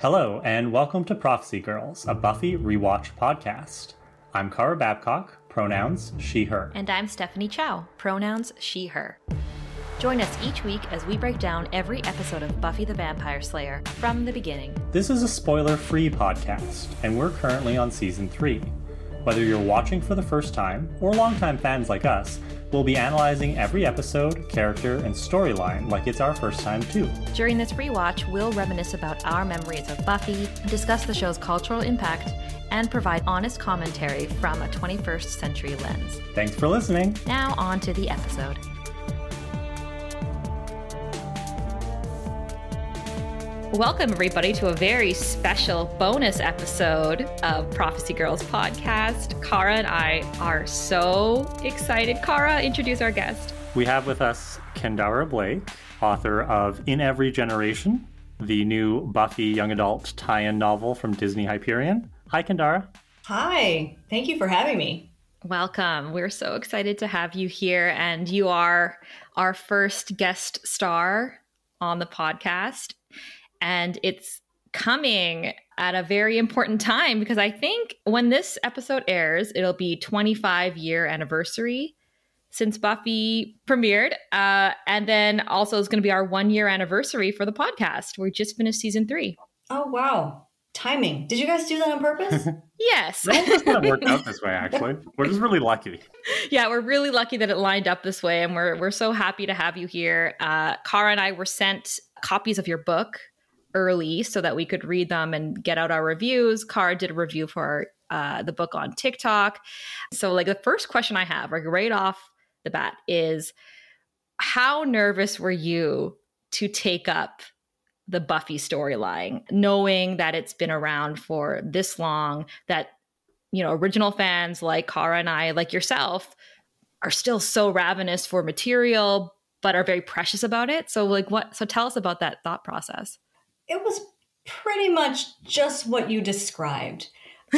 Hello, and welcome to Prophecy Girls, a Buffy rewatch podcast. I'm Kara Babcock, pronouns she, her. And I'm Stephanie Chow, pronouns she, her. Join us each week as we break down every episode of Buffy the Vampire Slayer from the beginning. This is a spoiler free podcast, and we're currently on season 3. Whether you're watching for the first time or longtime fans like us, we'll be analyzing every episode, character, and storyline like it's our first time too. During this rewatch, we'll reminisce about our memories of Buffy, discuss the show's cultural impact, and provide honest commentary from a 21st century lens. Thanks for listening. Now, on to the episode. Welcome, everybody, to a very special bonus episode of Prophecy Girls podcast. Kara and I are so excited. Kara, introduce our guest. We have with us Kendare Blake, author of In Every Generation, the new Buffy young adult tie in novel from Disney Hyperion. Hi, Kendare. Hi, thank you for having me. Welcome. We're so excited to have you here, and you are our first guest star on the podcast and it's coming at a very important time because I think when this episode airs, it'll be 25 year anniversary since Buffy premiered. Uh, and then also it's going to be our one year anniversary for the podcast. We just finished season three. Oh, wow. Timing. Did you guys do that on purpose? yes. It just kind of worked out this way, actually. We're just really lucky. Yeah, we're really lucky that it lined up this way. And we're, we're so happy to have you here. Uh, Kara and I were sent copies of your book early so that we could read them and get out our reviews. Kara did a review for uh, the book on TikTok. So, like, the first question I have, like, right off the bat, is how nervous were you to take up the Buffy storyline, knowing that it's been around for this long, that, you know, original fans like Kara and I, like yourself, are still so ravenous for material, but are very precious about it. So, like, what? So, tell us about that thought process. It was pretty much just what you described.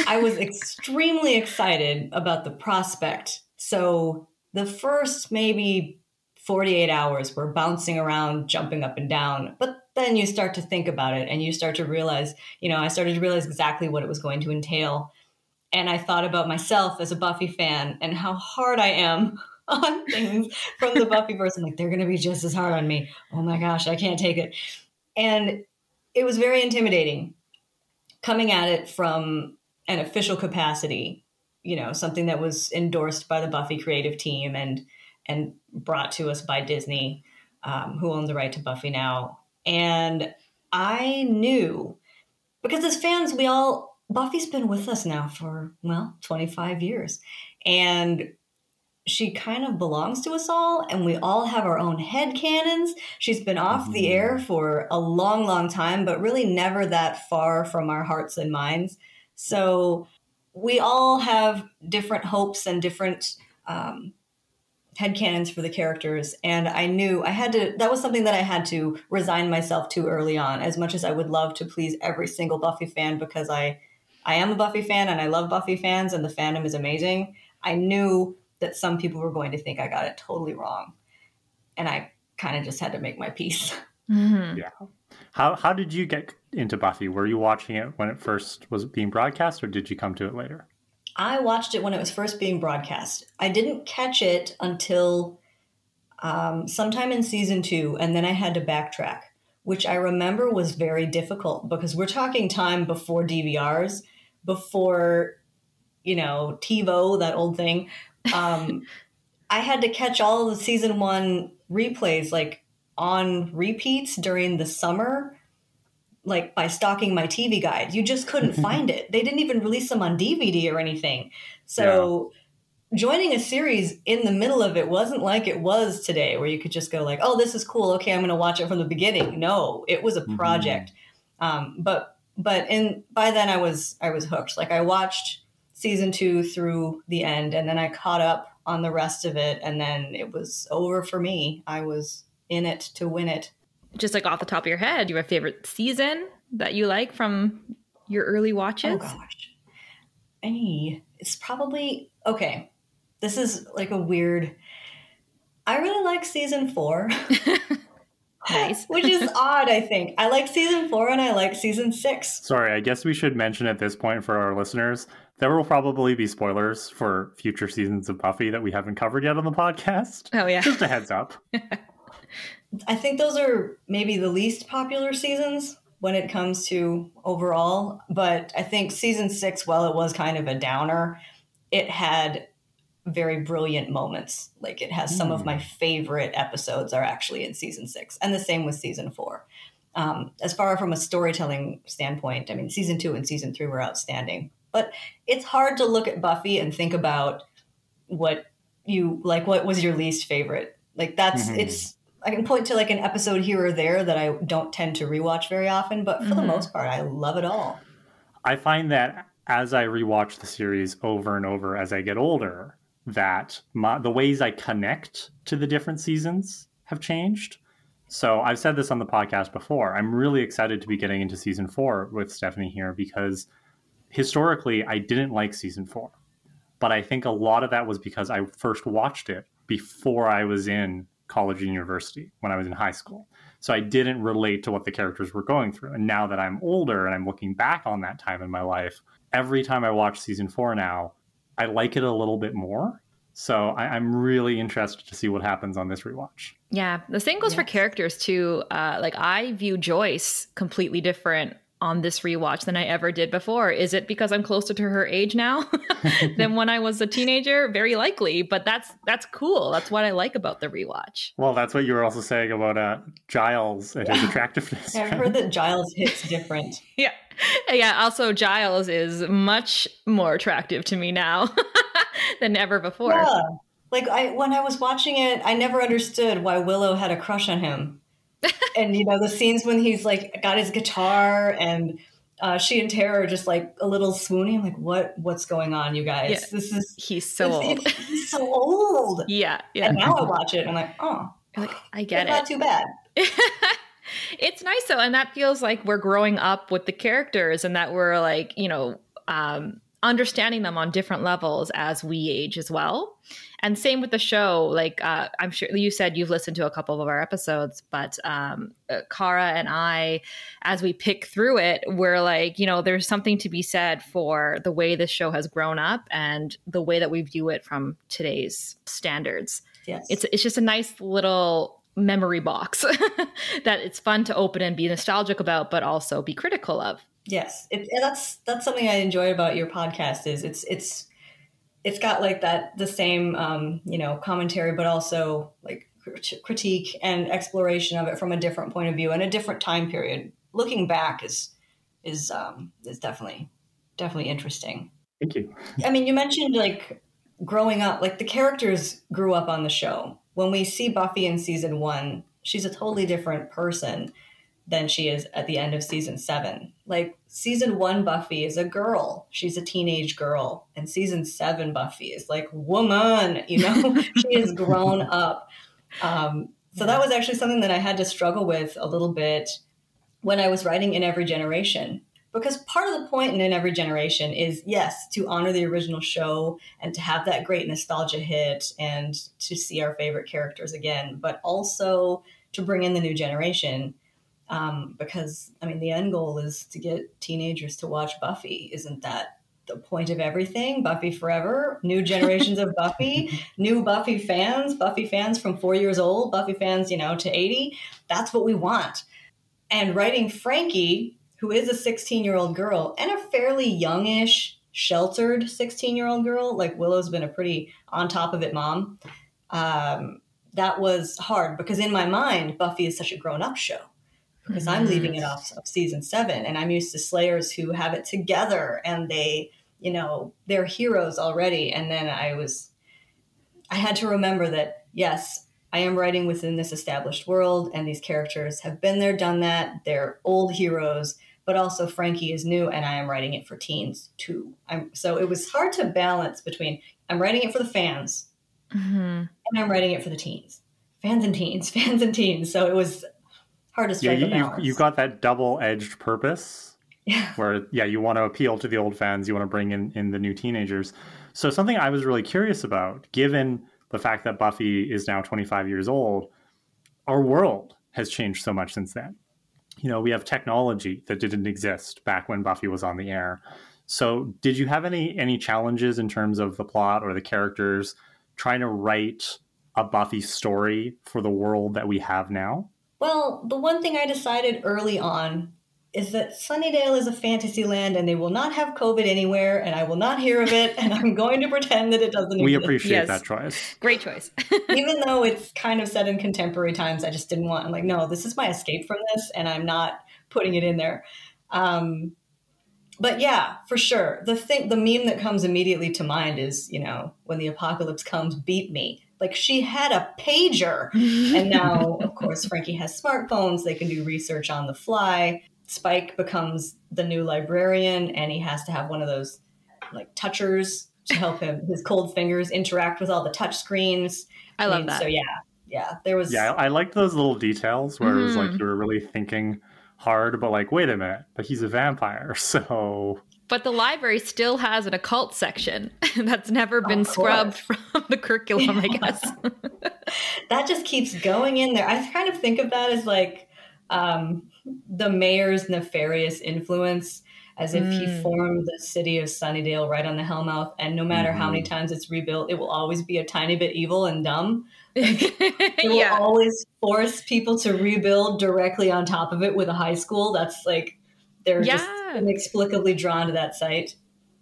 I was extremely excited about the prospect. So the first maybe 48 hours were bouncing around, jumping up and down. But then you start to think about it and you start to realize, you know, I started to realize exactly what it was going to entail. And I thought about myself as a Buffy fan and how hard I am on things from the Buffyverse. I'm like, they're going to be just as hard on me. Oh my gosh, I can't take it. And it was very intimidating coming at it from an official capacity, you know, something that was endorsed by the Buffy creative team and and brought to us by Disney, um, who own the right to Buffy now. And I knew because as fans, we all Buffy's been with us now for well 25 years, and she kind of belongs to us all and we all have our own head canons she's been off the air mm-hmm. for a long long time but really never that far from our hearts and minds. So we all have different hopes and different um, head canons for the characters and i knew i had to that was something that i had to resign myself to early on as much as i would love to please every single buffy fan because i i am a buffy fan and i love buffy fans and the fandom is amazing. I knew that some people were going to think I got it totally wrong. And I kind of just had to make my peace. Mm-hmm. Yeah. How how did you get into Buffy? Were you watching it when it first was being broadcast, or did you come to it later? I watched it when it was first being broadcast. I didn't catch it until um, sometime in season two, and then I had to backtrack, which I remember was very difficult because we're talking time before DVRs, before you know TiVo, that old thing, um, I had to catch all the season one replays like on repeats during the summer, like by stalking my TV guide. You just couldn't find it. They didn't even release them on DVD or anything. So yeah. joining a series in the middle of it wasn't like it was today, where you could just go like, "Oh, this is cool. Okay, I'm going to watch it from the beginning." No, it was a mm-hmm. project. Mm-hmm. Um, but but in by then I was I was hooked. Like I watched season two through the end, and then I caught up on the rest of it, and then it was over for me. I was in it to win it. Just like off the top of your head, you have a favorite season that you like from your early watches? Oh gosh, any it's probably okay. This is like a weird. I really like season four. Nice. Which is odd, I think. I like season four and I like season six. Sorry, I guess we should mention at this point for our listeners there will probably be spoilers for future seasons of Buffy that we haven't covered yet on the podcast. Oh, yeah. Just a heads up. I think those are maybe the least popular seasons when it comes to overall. But I think season six, while it was kind of a downer, it had very brilliant moments. Like it has some of Mm. my favorite episodes are actually in season six, and the same with season four. Um, as far from a storytelling standpoint, I mean, season two and season three were outstanding. But it's hard to look at Buffy and think about what you like. What was your least favorite? Like that's Mhm. it's. I can point to like an episode here or there that I don't tend to rewatch very often, but for the Mhm. most part, I love it all. I find that as I rewatch the series over and over as I get older, that my, the ways I connect to the different seasons have changed. So I've said this on the podcast before. I'm really excited to be getting into season four with Stephanie here because historically I didn't like season four. But I think a lot of that was because I first watched it before I was in college and university when I was in high school. So I didn't relate to what the characters were going through. And now that I'm older and I'm looking back on that time in my life, every time I watch season four now, I like it a little bit more. So I, I'm really interested to see what happens on this rewatch. Yeah, the same goes for characters too. Uh, like I view Joyce completely different on this rewatch than I ever did before. Is it because I'm closer to her age now than when I was a teenager? Very likely, but that's that's cool. That's what I like about the rewatch. Well, that's what you were also saying about uh, Giles and his attractiveness. I've heard that Giles hits different. Yeah, yeah. Also, Giles is much more attractive to me now than ever before. Yeah. Like I when I was watching it, I never understood why Willow had a crush on him. And you know, the scenes when he's like got his guitar and uh, she and Tara are just like a little swoony. I'm like, what what's going on, you guys? Yeah. This is He's so this- old. He's so old. Yeah, yeah. And now I watch it and I'm like, oh, Like I get it's it. not too bad. it's nice though and that feels like we're growing up with the characters and that we're like you know um understanding them on different levels as we age as well. And same with the show like uh, i'm sure you said you've listened to a couple of our episodes but um uh, kara and i as we pick through it we're like you know there's something to be said for the way this show has grown up and the way that we view it from today's standards. Yes. it's it's just a nice little memory box that it's fun to open and be nostalgic about but also be critical of Yes, it, and that's that's something I enjoy about your podcast. Is it's it's it's got like that the same um, you know commentary, but also like critique and exploration of it from a different point of view and a different time period. Looking back is is um, is definitely definitely interesting. Thank you. I mean, you mentioned like growing up, like the characters grew up on the show. When we see Buffy in season one, she's a totally different person than she is at the end of season seven. Like season one, Buffy is a girl. She's a teenage girl. And season seven, Buffy is like woman, you know, she has grown up. Um, so that was actually something that I had to struggle with a little bit when I was writing in every generation. Because part of the point in In Every Generation is, yes, to honor the original show and to have that great nostalgia hit and to see our favorite characters again, but also to bring in the new generation. Um, because, I mean, the end goal is to get teenagers to watch Buffy. Isn't that the point of everything? Buffy forever, new generations of Buffy, new Buffy fans, Buffy fans from four years old, Buffy fans, you know, to 80. That's what we want. And writing Frankie, who is a 16 year old girl and a fairly youngish, sheltered 16 year old girl, like Willow's been a pretty on top of it mom. Um, that was hard because in my mind, Buffy is such a grown up show because I'm leaving it off of season seven and I'm used to Slayers who have it together and they, you know, they're heroes already. And then I was, I had to remember that, yes, I am writing within this established world and these characters have been there, done that. They're old heroes, but also Frankie is new and I am writing it for teens too. I'm, so it was hard to balance between I'm writing it for the fans Mhm. and I'm writing it for the teens. Fans and teens, fans and teens. So it was hard to Yeah, you, a balance. you've got that double edged purpose yeah. where, yeah, you want to appeal to the old fans, you want to bring in, in the new teenagers. So, something I was really curious about, given the fact that Buffy is now 25 years old, our world has changed so much since then. You know, we have technology that didn't exist back when Buffy was on the air. So, did you have any any challenges in terms of the plot or the characters trying to write a Buffy story for the world that we have now? Well, the one thing I decided early on is that Sunnydale is a fantasy land and they will not have COVID anywhere and I will not hear of it and I'm going to pretend that it doesn't exist. We exist. appreciate Yes. that choice. Great choice. Even though it's kind of set in contemporary times, I just didn't want, I'm like, no, this is my escape from this and I'm not putting it in there. Um, but yeah, for sure. The thing, the meme that comes immediately to mind is, you know, when the apocalypse comes, beat me. Like she had a pager. And now, of course, Frankie has smartphones. They can do research on the fly. Spike becomes the new librarian, and he has to have one of those like touchers to help him his cold fingers interact with all the touch screens. I love mean, that. So yeah, yeah, there was Yeah, I, I liked those little details where it was like Mhm. you were really thinking hard, but like, wait a minute, but he's a vampire, so But the library still has an occult section that's never been Of scrubbed from the curriculum, I guess. that just keeps going in there. I kind of think of that as like um, the mayor's nefarious influence, as if he Mm. formed the city of Sunnydale right on the Hellmouth, and no matter how many Mhm. times it's rebuilt, it will always be a tiny bit evil and dumb. It will yeah. always force people to rebuild directly on top of it with a high school. That's like they're just inexplicably drawn to that site.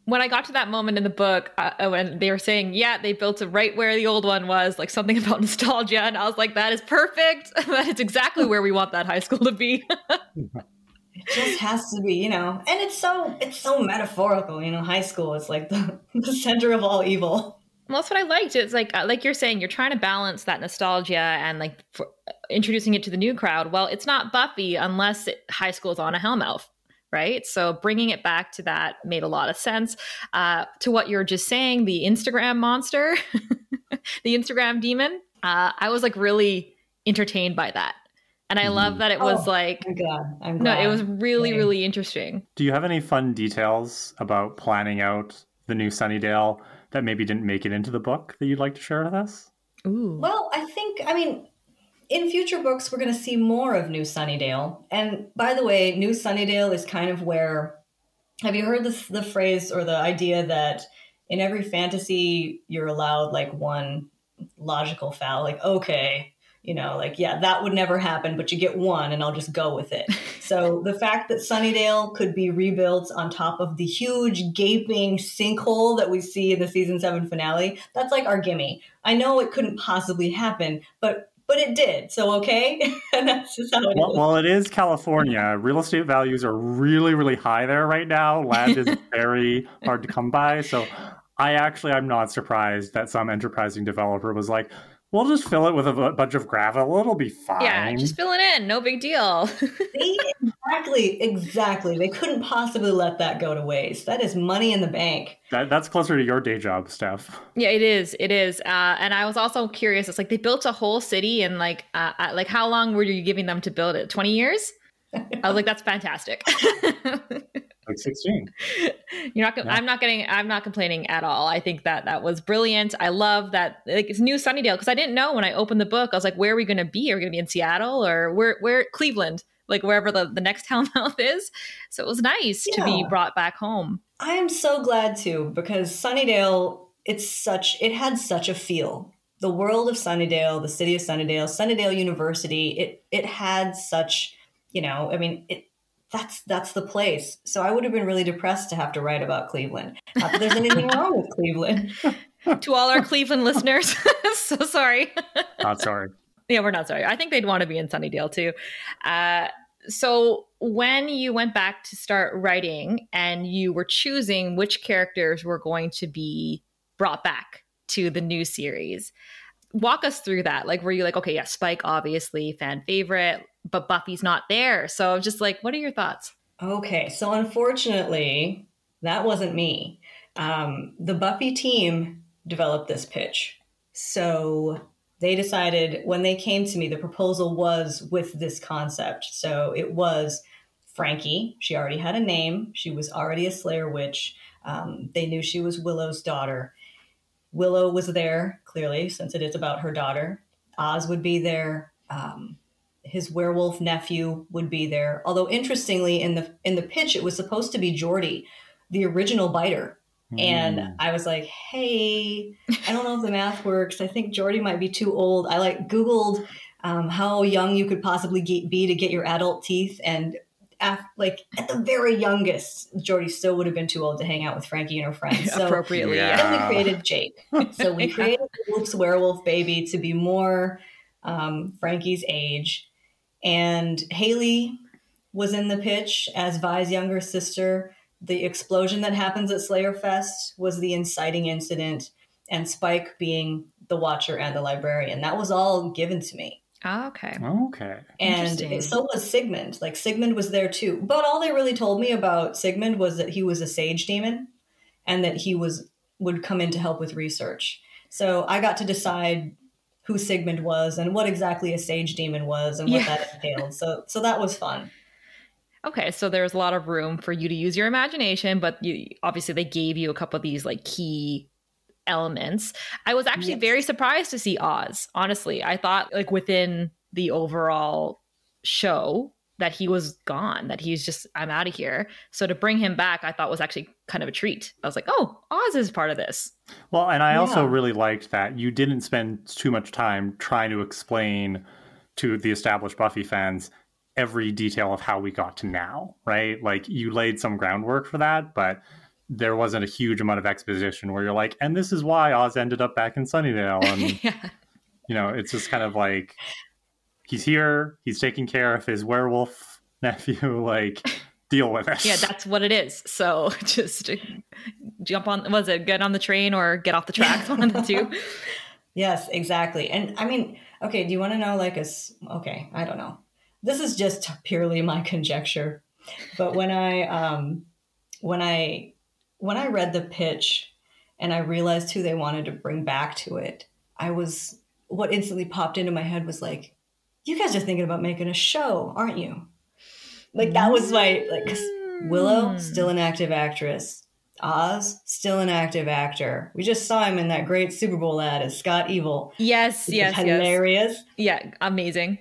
when I got to that moment in the book, uh, when they were saying, "Yeah, they built it right where the old one was," like something about nostalgia, and I was like, "That is perfect. that is exactly where we want that high school to be." It just has to be, you know, and it's so it's so metaphorical, you know. High school is like the, the center of all evil. Well, that's what I liked. It's like uh, like you're saying, you're trying to balance that nostalgia and like for, uh, introducing it to the new crowd. Well, it's not Buffy unless it, high school is on a Hellmouth, right? So bringing it back to that made a lot of sense. Uh, to what you're just saying, the Instagram monster, the Instagram demon. Uh, I was like really entertained by that, and I love Mhm. that it was Oh, like I'm glad. I'm no, it was really Same. really interesting. do you have any fun details about planning out the new Sunnydale that maybe didn't make it into the book that you'd like to share with us? Ooh, Well, I think, I mean, in future books, we're going to see more of New Sunnydale. And by the way, New Sunnydale is kind of where. Have you heard the, the phrase or the idea that in every fantasy, you're allowed like one logical foul? Like, okay, you know, like, yeah, that would never happen, but you get one and I'll just go with it. So the fact that Sunnydale could be rebuilt on top of the huge gaping sinkhole that we see in the season seven finale, that's like our gimme. I know it couldn't possibly happen, but but it did. So okay, and that's just how it is. Well, well, it is California. Real estate values are really, really high there right now. Land is very hard to come by. So I actually, I'm not surprised that some enterprising developer was like, we'll just fill it with a bunch of gravel. It'll be fine. yeah, just fill it in, no big deal. See, exactly, exactly. They couldn't possibly let that go to waste. That is money in the bank. that, that's closer to your day job, Steph. Yeah, it is. It is. Uh, and I was also curious. It's like they built a whole city and like, uh, uh, like how long were you giving them to build it? Twenty years? I was like, that's fantastic. Like 16. You're not. Yeah. I'm not getting. I'm not complaining at all. I think that that was brilliant. I love that. Like it's new Sunnydale because I didn't know when I opened the book. I was like, where are we going to be? Are we going to be in Seattle or where? Where Cleveland? Like wherever the the next Hellmouth is. So it was nice to be brought back home. I am so glad to because Sunnydale, it's such it had such a feel. The world of Sunnydale, the city of Sunnydale, Sunnydale University, it it had such, you know, I mean, it that's that's the place. So I would have been really depressed to have to write about Cleveland. Not that there's anything wrong with Cleveland. to all our Cleveland listeners, so sorry. Not sorry. Yeah, we're not sorry. I think they'd want to be in Sunnydale too. Uh, so when you went back to start writing and you were choosing which characters were going to be brought back to the new series, walk us through that. Like, were you like, okay, yeah, Spike, obviously fan favorite, but Buffy's not there. So just like, what are your thoughts? Okay, so unfortunately, that wasn't me. Um, the Buffy team developed this pitch. So they decided when they came to me, the proposal was with this concept. So it was Frankie. She already had a name, she was already a Slayer witch. Um, they knew she was Willow's daughter. Willow was there, clearly, since it is about her daughter. Oz would be there. Um, his werewolf nephew would be there. Although interestingly, in the in the pitch, it was supposed to be Jordy, the original biter. And Mm. I was like, hey, I don't know if the math works. I think Jordy might be too old. I like Googled um, how young you could possibly be to get your adult teeth. And af- like at the very youngest, Jordy still would have been too old to hang out with Frankie and her friends. So Appropriately, Yeah. then we created Jake. So we created Wolf's werewolf baby to be more um, Frankie's age. And Haley was in the pitch as Vi's younger sister. The explosion that happens at Slayer Fest was the inciting incident, and Spike being the watcher and the librarian. That was all given to me. Oh, okay. Okay. And so was Sigmund. Like Sigmund was there too. But all they really told me about Sigmund was that he was a sage demon and that he was would come in to help with research. So I got to decide who Sigmund was and what exactly a sage demon was and what Yeah. that entailed. So so that was fun. Okay, so there's a lot of room for you to use your imagination, but you obviously they gave you a couple of these like key elements. I was actually Yes. very surprised to see Oz. Honestly, I thought like within the overall show that he was gone, that he's just I'm out of here. So to bring him back, I thought was actually kind of a treat. I was like, "Oh, Oz is part of this." Well, and I also really liked that you didn't spend too much time trying to explain to the established Buffy fans every detail of how we got to now, right? Like you laid some groundwork for that, but there wasn't a huge amount of exposition where you're like, and this is why Oz ended up back in Sunnydale. And, yeah. you know, it's just kind of like he's here, he's taking care of his werewolf nephew, like, deal with it. Yeah, that's what it is. So just jump on was it get on the train or get off the tracks one of the two. Yes, exactly. And I mean, okay, do you want to know like a s- okay, I don't know. This is just purely my conjecture. But when I um when I when I read the pitch and I realized who they wanted to bring back to it, I was what instantly popped into my head was like, you guys are thinking about making a show, aren't you? Like that was my like Willow, still an active actress. Oz, still an active actor. We just saw him in that great Super Bowl ad as Scott Evil. Yes, yes, yes. hilarious. Yeah, amazing.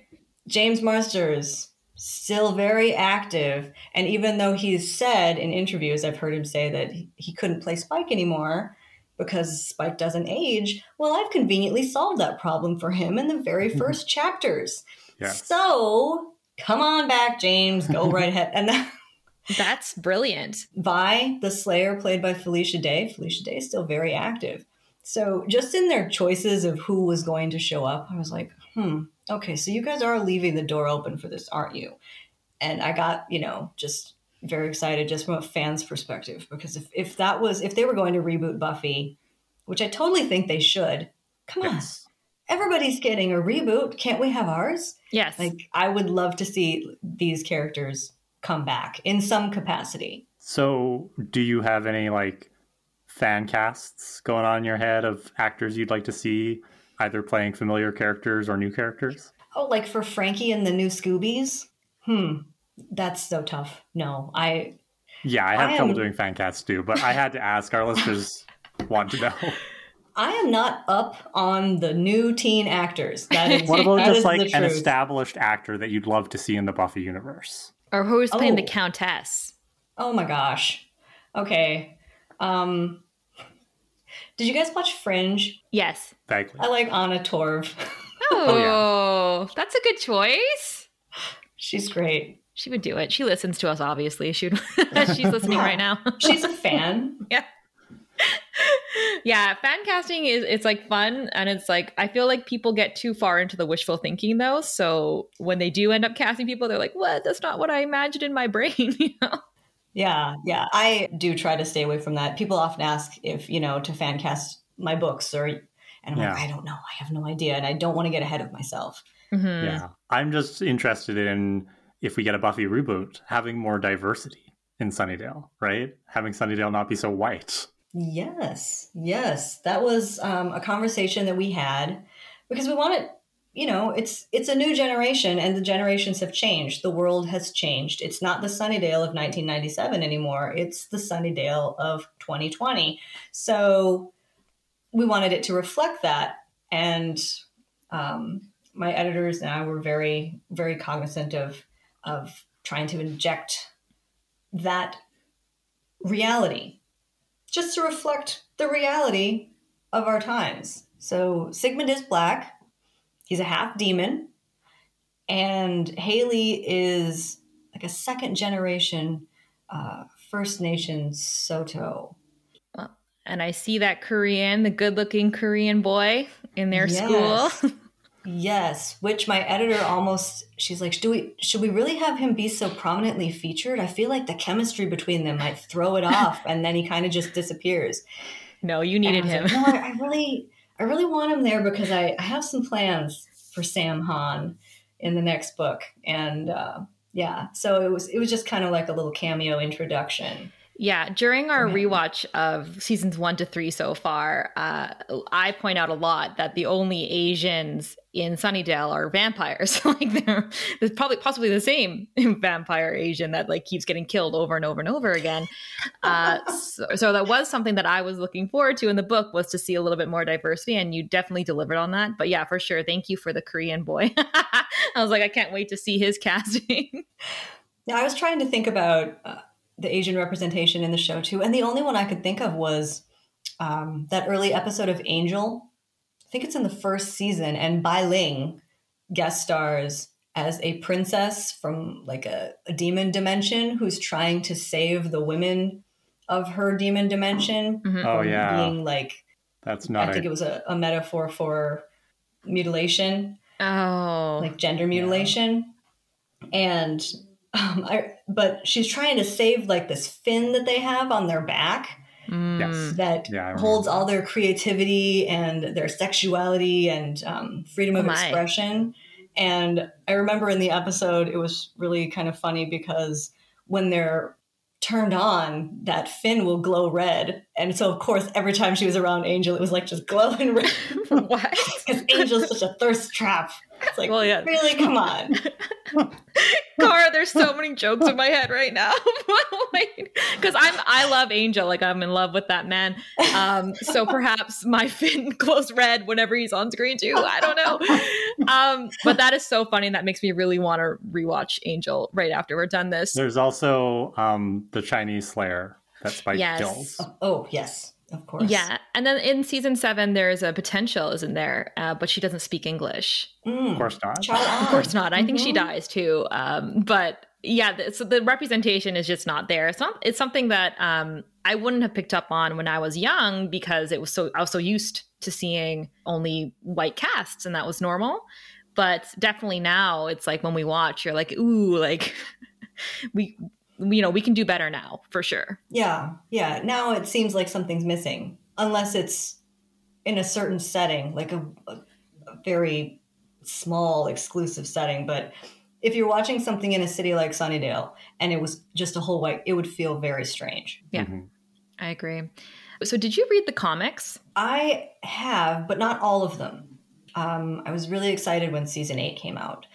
James Marsters, still very active. And even though he's said in interviews, I've heard him say that he- he couldn't play Spike anymore because Spike doesn't age. Well, I've conveniently solved that problem for him in the very first chapters. Yeah. So come on back, James. Go right ahead. And that, That's brilliant. Vi, the Slayer, played by Felicia Day. Felicia Day is still very active. So just in their choices of who was going to show up, I was like, hmm, okay, so you guys are leaving the door open for this, aren't you? And I got, you know, just very excited just from a fan's perspective because if, if that was if they were going to reboot Buffy, which I totally think they should, come Yes. on. Everybody's getting a reboot. Can't we have ours? Yes. Like I would love to see these characters come back in some capacity. So, do you have any like fan casts going on in your head of actors you'd like to see either playing familiar characters or new characters? Oh, like for Frankie and the new Scoobies? Hmm. That's so tough. No, I Yeah, I have I trouble am- doing fan casts too, but I had to ask. Our listeners want to know. I am not up on the new teen actors. That is What about that just is like an established actor that you'd love to see in the Buffy universe? or who's playing the Oh. Countess? Oh my gosh. Okay. Um Did you guys watch Fringe? Yes. Vaguely. I like Anna Torv. Oh, oh that's a good choice. She's great. She would do it. She listens to us, obviously. She would, she's listening right now. She's a fan. Yeah. yeah, fan casting is it's like fun and it's like I feel like people get too far into the wishful thinking though. So when they do end up casting people, they're like, "What? That's not what I imagined in my brain." you know? Yeah, yeah. I do try to stay away from that. People often ask if, you know, to fan cast my books or and I'm like, I don't know. I have no idea and I don't want to get ahead of myself. Mhm. Yeah. I'm just interested in if we get a Buffy reboot, having more diversity in Sunnydale, right? Having Sunnydale not be so white. Yes, yes, that was um, a conversation that we had because we wanted, you know, it's it's a new generation and the generations have changed. The world has changed. It's not the Sunnydale of 1997 anymore. It's the Sunnydale of 2020. So we wanted it to reflect that, and um, my editors and I were very, very cognizant of of trying to inject that reality just to reflect the reality of our times. So Sigmund is black. He's a half demon. And Haley is like a second generation uh, First Nation Soto. And I see that Korean, the good looking Korean boy in their yes. school. Yes, which my editor almost she's like, "Do we should we really have him be so prominently featured? I feel like the chemistry between them might throw it off, and then he kind of just disappears." No, you needed him. Like, no, I, I, really, I really want him there because I, I have some plans for Sam Han in the next book, and uh, yeah, so it was it was just kind of like a little cameo introduction. Yeah, during our rewatch of seasons one to three so far, uh, I point out a lot that the only Asians in Sunnydale are vampires. like they're, there's probably possibly the same vampire Asian that like keeps getting killed over and over and over again. Uh, so, so, that was something that I was looking forward to in the book was to see a little bit more diversity, and you definitely delivered on that. But yeah, for sure, thank you for the Korean boy. I was like, I can't wait to see his casting. Yeah, I was trying to think about. Uh, the Asian representation in the show too. And the only one I could think of was um, that early episode of Angel. I think it's in the first season, and Bai Ling guest stars as a princess from like a, a demon dimension who's trying to save the women of her demon dimension. Mm-hmm. Oh yeah, being like that's not. I think it was a, a metaphor for mutilation. Oh, like gender mutilation, yeah. and um, I, but she's trying to save like this fin that they have on their back mm. that yeah, holds all their creativity and their sexuality and um, freedom of oh expression. And I remember in the episode, it was really kind of funny because when they're turned on, that fin will glow red. And so, of course, every time she was around Angel, it was like just glowing red. Why? Because Angel's such a thirst trap. It's like, well, yeah. really, come on. Kara, there's so many jokes in my head right now. Because I'm I love Angel, like I'm in love with that man. Um, so perhaps my fin glows red whenever he's on screen too. I don't know. Um, but that is so funny. And that makes me really want to rewatch Angel right after we're done this. There's also um, the Chinese Slayer that Spike yes. kills. Oh, oh yes of course. Yeah, and then in season seven, there's a potential, isn't there? Uh, but she doesn't speak English. Mm. Of course not. of course not. I mm-hmm. think she mm-hmm. dies too. Um, but yeah, the, so the representation is just not there. It's not. It's something that um, I wouldn't have picked up on when I was young because it was so I was so used to seeing only white casts, and that was normal. But definitely now, it's like when we watch, you're like, ooh, like we you know, we can do better now for sure. Yeah. Yeah. Now it seems like something's missing unless it's in a certain setting, like a, a, a very small exclusive setting. But if you're watching something in a city like Sunnydale and it was just a whole white, it would feel very strange. Yeah. Mm-hmm. I agree. So, did you read the comics? I have, but not all of them. Um, I was really excited when season eight came out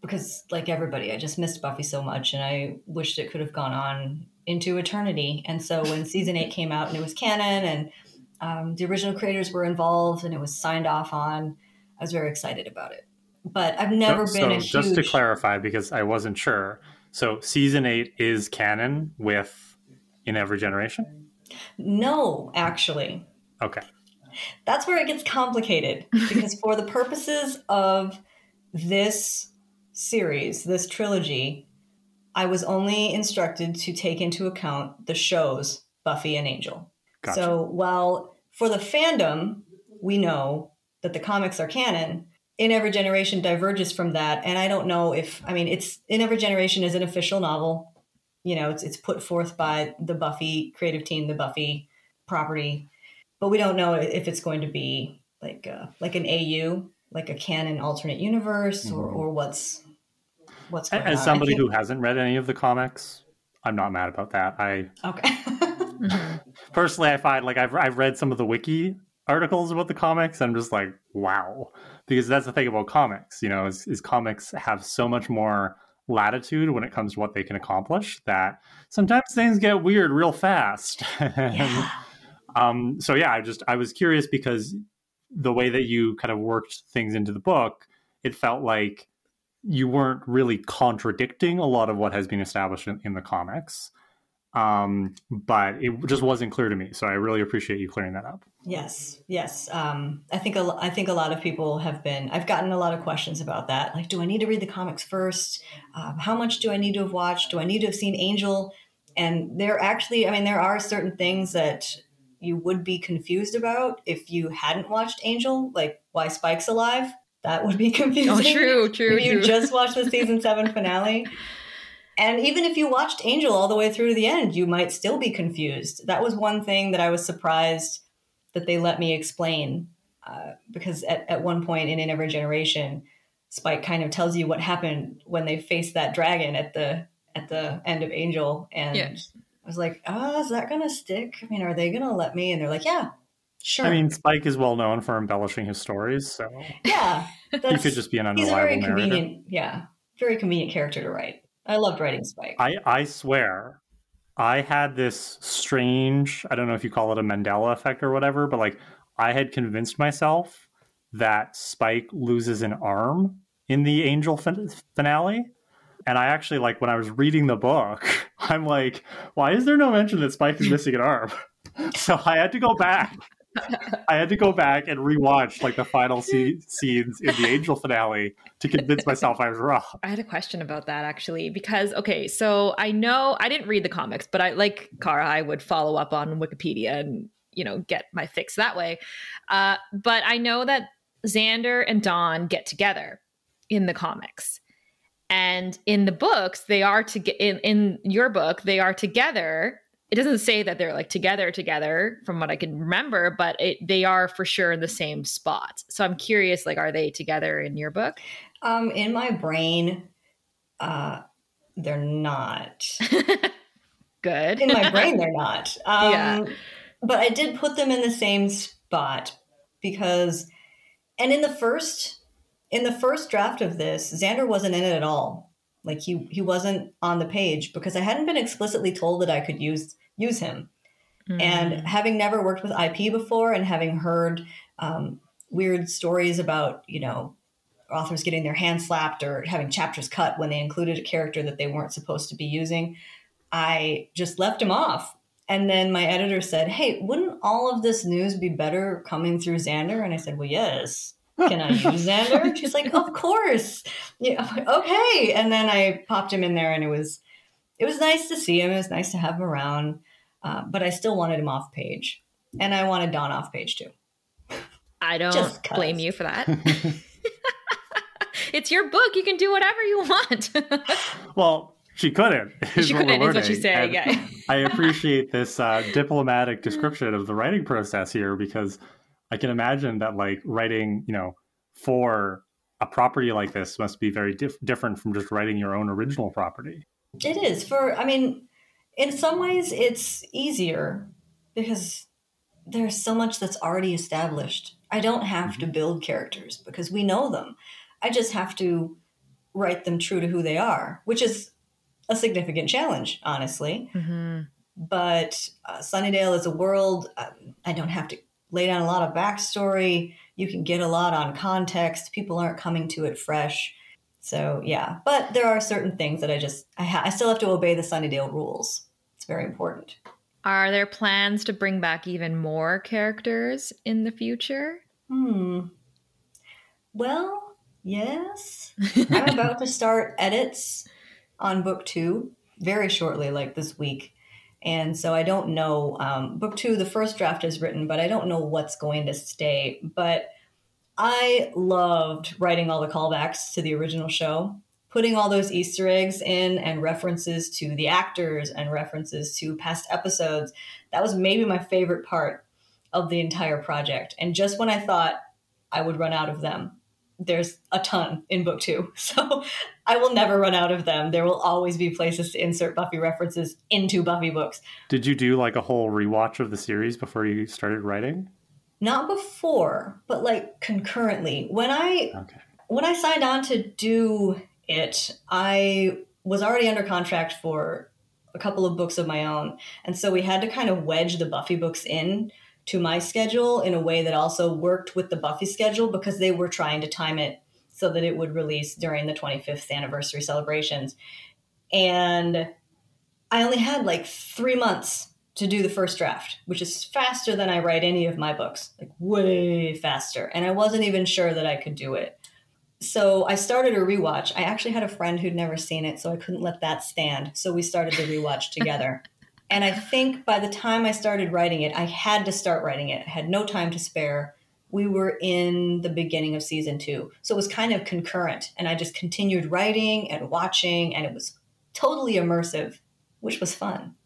because like everybody, I just missed Buffy so much and I wished it could have gone on into eternity. And so when season eight came out and it was canon and um, the original creators were involved and it was signed off on, I was very excited about it. But I've never so, been so just to clarify because I wasn't sure. So season eight is canon with in every generation? No, actually. Okay. That's where it gets complicated because for the purposes of this series, this trilogy, I was only instructed to take into account the shows Buffy and Angel. Gotcha. So while for the fandom, we know that the comics are canon, In Every Generation diverges from that. And I don't know if, I mean, it's In Every Generation is an official novel. You know, it's, it's put forth by the Buffy creative team, the Buffy property. But we don't know if it's going to be like uh, like an AU, like a canon alternate universe, mm-hmm. or, or what's what's going as on. somebody who hasn't read any of the comics i'm not mad about that. I okay. Personally i find like I've, I've read some of the wiki articles about the comics i'm just like wow. Because that's the thing about comics you know is, is comics have so much more latitude when it comes to what they can accomplish that sometimes things get weird real fast. Yeah. um, so yeah i just i was curious because the way that you kind of worked things into the book it felt like you weren't really contradicting a lot of what has been established in, in the comics um, but it just wasn't clear to me. So I really appreciate you clearing that up. Yes, yes. Um, I think a, I think a lot of people have been. I've gotten a lot of questions about that. Like, do I need to read the comics first? Um, how much do I need to have watched? Do I need to have seen Angel? And there actually, I mean, there are certain things that you would be confused about if you hadn't watched Angel, like why Spike's alive. That would be confusing. Oh, true, true. If you true. just watched the season seven finale. And even if you watched Angel all the way through to the end, you might still be confused. That was one thing that I was surprised that they let me explain. Uh, because at, at one point in In Every Generation, Spike kind of tells you what happened when they faced that dragon at the at the end of Angel. And I was like, oh, is that going to stick? I mean, are they going to let me? And they're like, yeah, sure. I mean, Spike is well known for embellishing his stories, so yeah, he could just be an unreliable he's a very narrator. convenient, yeah, very convenient character to write. I loved writing Spike. I, I swear, I had this strange, I don't know if you call it a Mandela effect or whatever, but like I had convinced myself that Spike loses an arm in the Angel fin- finale. And I actually, like, when I was reading the book, I'm like, why is there no mention that Spike is missing an arm? So I had to go back I had to go back and rewatch like the final scenes in the Angel finale to convince myself I was wrong. I had a question about that actually because okay, so I know I didn't read the comics, but I like Kara, I would follow up on Wikipedia and you know get my fix that way. Uh, but I know that Xander and Dawn get together in the comics, and in the books they are to in in your book they are together it doesn't say that they're like together together from what i can remember but it, they are for sure in the same spot. So i'm curious like are they together in your book? Um in my brain uh they're not. Good. In my brain they're not. Um Yeah. but i did put them in the same spot because and in the first in the first draft of this xander wasn't in it at all. Like he he wasn't on the page because i hadn't been explicitly told that i could use use him. Mm. and having never worked with ip before and having heard um, weird stories about you know authors getting their hand slapped or having chapters cut when they included a character that they weren't supposed to be using i just left him off. And then my editor said hey wouldn't all of this news be better coming through xander? And i said well yes. Can i use xander? She's like of course. Yeah like, okay. And then i popped him in there and it was it was nice to see him. It was nice to have him around uh, but i still wanted him off page. And i wanted Dawn off page too. I don't blame you for that. It's your book. You can do whatever you want. Well, she couldn't. is she couldn't is what she's learning. saying yeah. I appreciate this uh, diplomatic description of the writing process here because I can imagine that like writing, you know, for a property like this must be very dif- different from just writing your own original property. It is. For I mean, in some ways it's easier because there's so much that's already established. I don't have to build characters because we know them. I just have to write them true to who they are, which is a significant challenge, honestly. hmm But uh, Sunnydale is a world um, I don't have to lay down a lot of backstory. You can get a lot on context. People aren't coming to it fresh. So yeah, but there are certain things that I just I, ha- I still have to obey the Sunnydale rules. It's very important. Are there plans to bring back even more characters in the future? Hmm. Well, yes. I'm about to start edits on book two very shortly, like this week. And so I don't know. Um, book two, the first draft is written, but I don't know what's going to stay. But I loved writing all the callbacks to the original show, putting all those Easter eggs in and references to the actors and references to past episodes. That was maybe my favorite part of the entire project. And just when I thought I would run out of them, there's a ton in book two. So I will never run out of them. There will always be places to insert Buffy references into Buffy books. Did you do like a whole rewatch of the series before you started writing? Not before, but like concurrently. When I Okay. when I signed on to do it, I was already under contract for a couple of books of my own. And so we had to kind of wedge the Buffy books in to my schedule in a way that also worked with the Buffy schedule because they were trying to time it so that it would release during the 25th anniversary celebrations. And I only had like three months to do the first draft, which is faster than I write any of my books, like way faster. And I wasn't even sure that I could do it. So I started a rewatch. I actually had a friend who'd never seen it, so I couldn't let that stand. So we started the rewatch together. And I think by the time I started writing it, I had to start writing it. I had no time to spare. We were in the beginning of season two. So it was kind of concurrent. And I just continued writing and watching, and it was totally immersive, which was fun.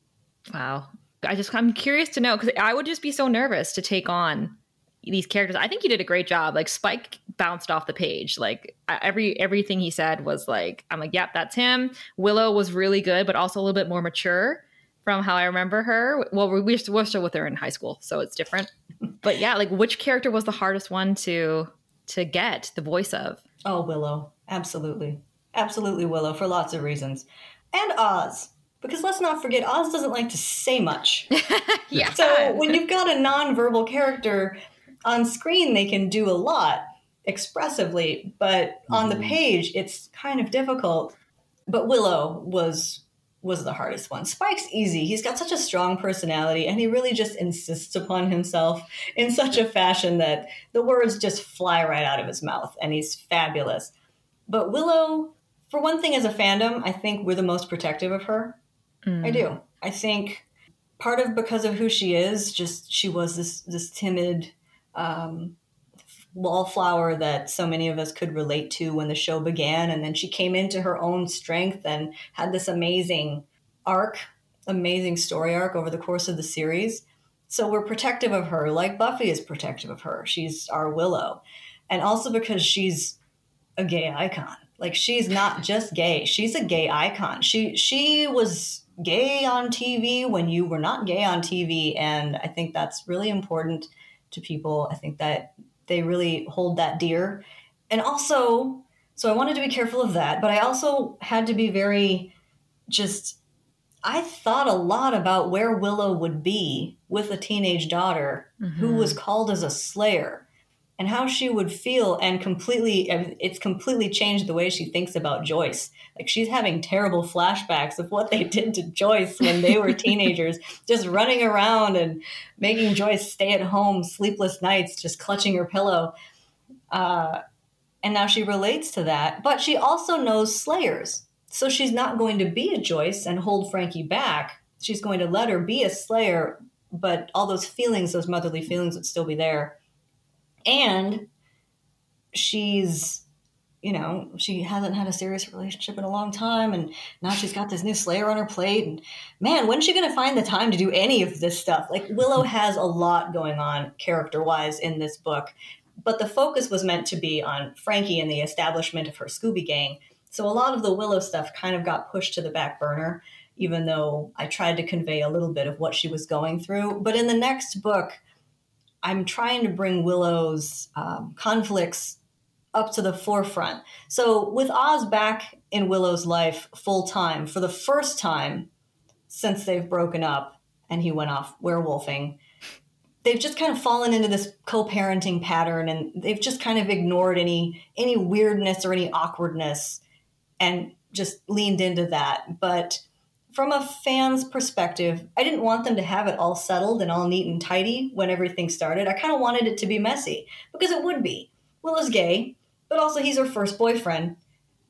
Wow. I just, I'm curious to know because I would just be so nervous to take on these characters. I think you did a great job. Like Spike bounced off the page. Like every everything he said was like, I'm like, yep, that's him. Willow was really good, but also a little bit more mature from how I remember her. Well, we we're still with her in high school, so it's different. but yeah, like which character was the hardest one to to get the voice of? Oh, Willow, absolutely, absolutely Willow for lots of reasons, and Oz. Because let's not forget, Oz doesn't like to say much. yeah. So when you've got a non-verbal character on screen they can do a lot expressively, but on the mm-hmm. page it's kind of difficult. But Willow was was the hardest one. Spike's easy. He's got such a strong personality and he really just insists upon himself in such a fashion that the words just fly right out of his mouth and he's fabulous. But Willow, for one thing as a fandom, I think we're the most protective of her. Mm. I do. I think part of because of who she is, just she was this this timid um, wallflower that so many of us could relate to when the show began. And then she came into her own strength and had this amazing arc, amazing story arc over the course of the series. So we're protective of her, like Buffy is protective of her. She's our Willow. And also because she's a gay icon. Like she's not just gay, she's a gay icon. She she was gay on TV when you were not gay on TV and I think that's really important to people. I think that they really hold that dear. And also, so I wanted to be careful of that, but I also had to be very just I thought a lot about where Willow would be with a teenage daughter mm-hmm. who was called as a slayer and how she would feel and completely it's completely changed the way she thinks about Joyce. Like she's having terrible flashbacks of what they did to Joyce when they were teenagers, just running around and making Joyce stay at home sleepless nights, just clutching her pillow. Uh, and now she relates to that, but she also knows Slayers. So she's not going to be a Joyce and hold Frankie back. She's going to let her be a Slayer, but all those feelings, those motherly feelings, would still be there and she's you know she hasn't had a serious relationship in a long time and now she's got this new slayer on her plate and man when's she going to find the time to do any of this stuff? Like willow has a lot going on character wise in this book but the focus was meant to be on frankie and the establishment of her scooby gang. So a lot of the willow stuff kind of got pushed to the back burner even though i tried to convey a little bit of what she was going through. But in the next book I'm trying to bring Willow's um, conflicts up to the forefront. So with Oz back in Willow's life full time for the first time since they've broken up and he went off werewolfing, they've just kind of fallen into this co-parenting pattern and they've just kind of ignored any any weirdness or any awkwardness and just leaned into that. But from a fan's perspective, I didn't want them to have it all settled and all neat and tidy when everything started. I kind of wanted it to be messy because it would be. Willow's gay, but also he's her first boyfriend.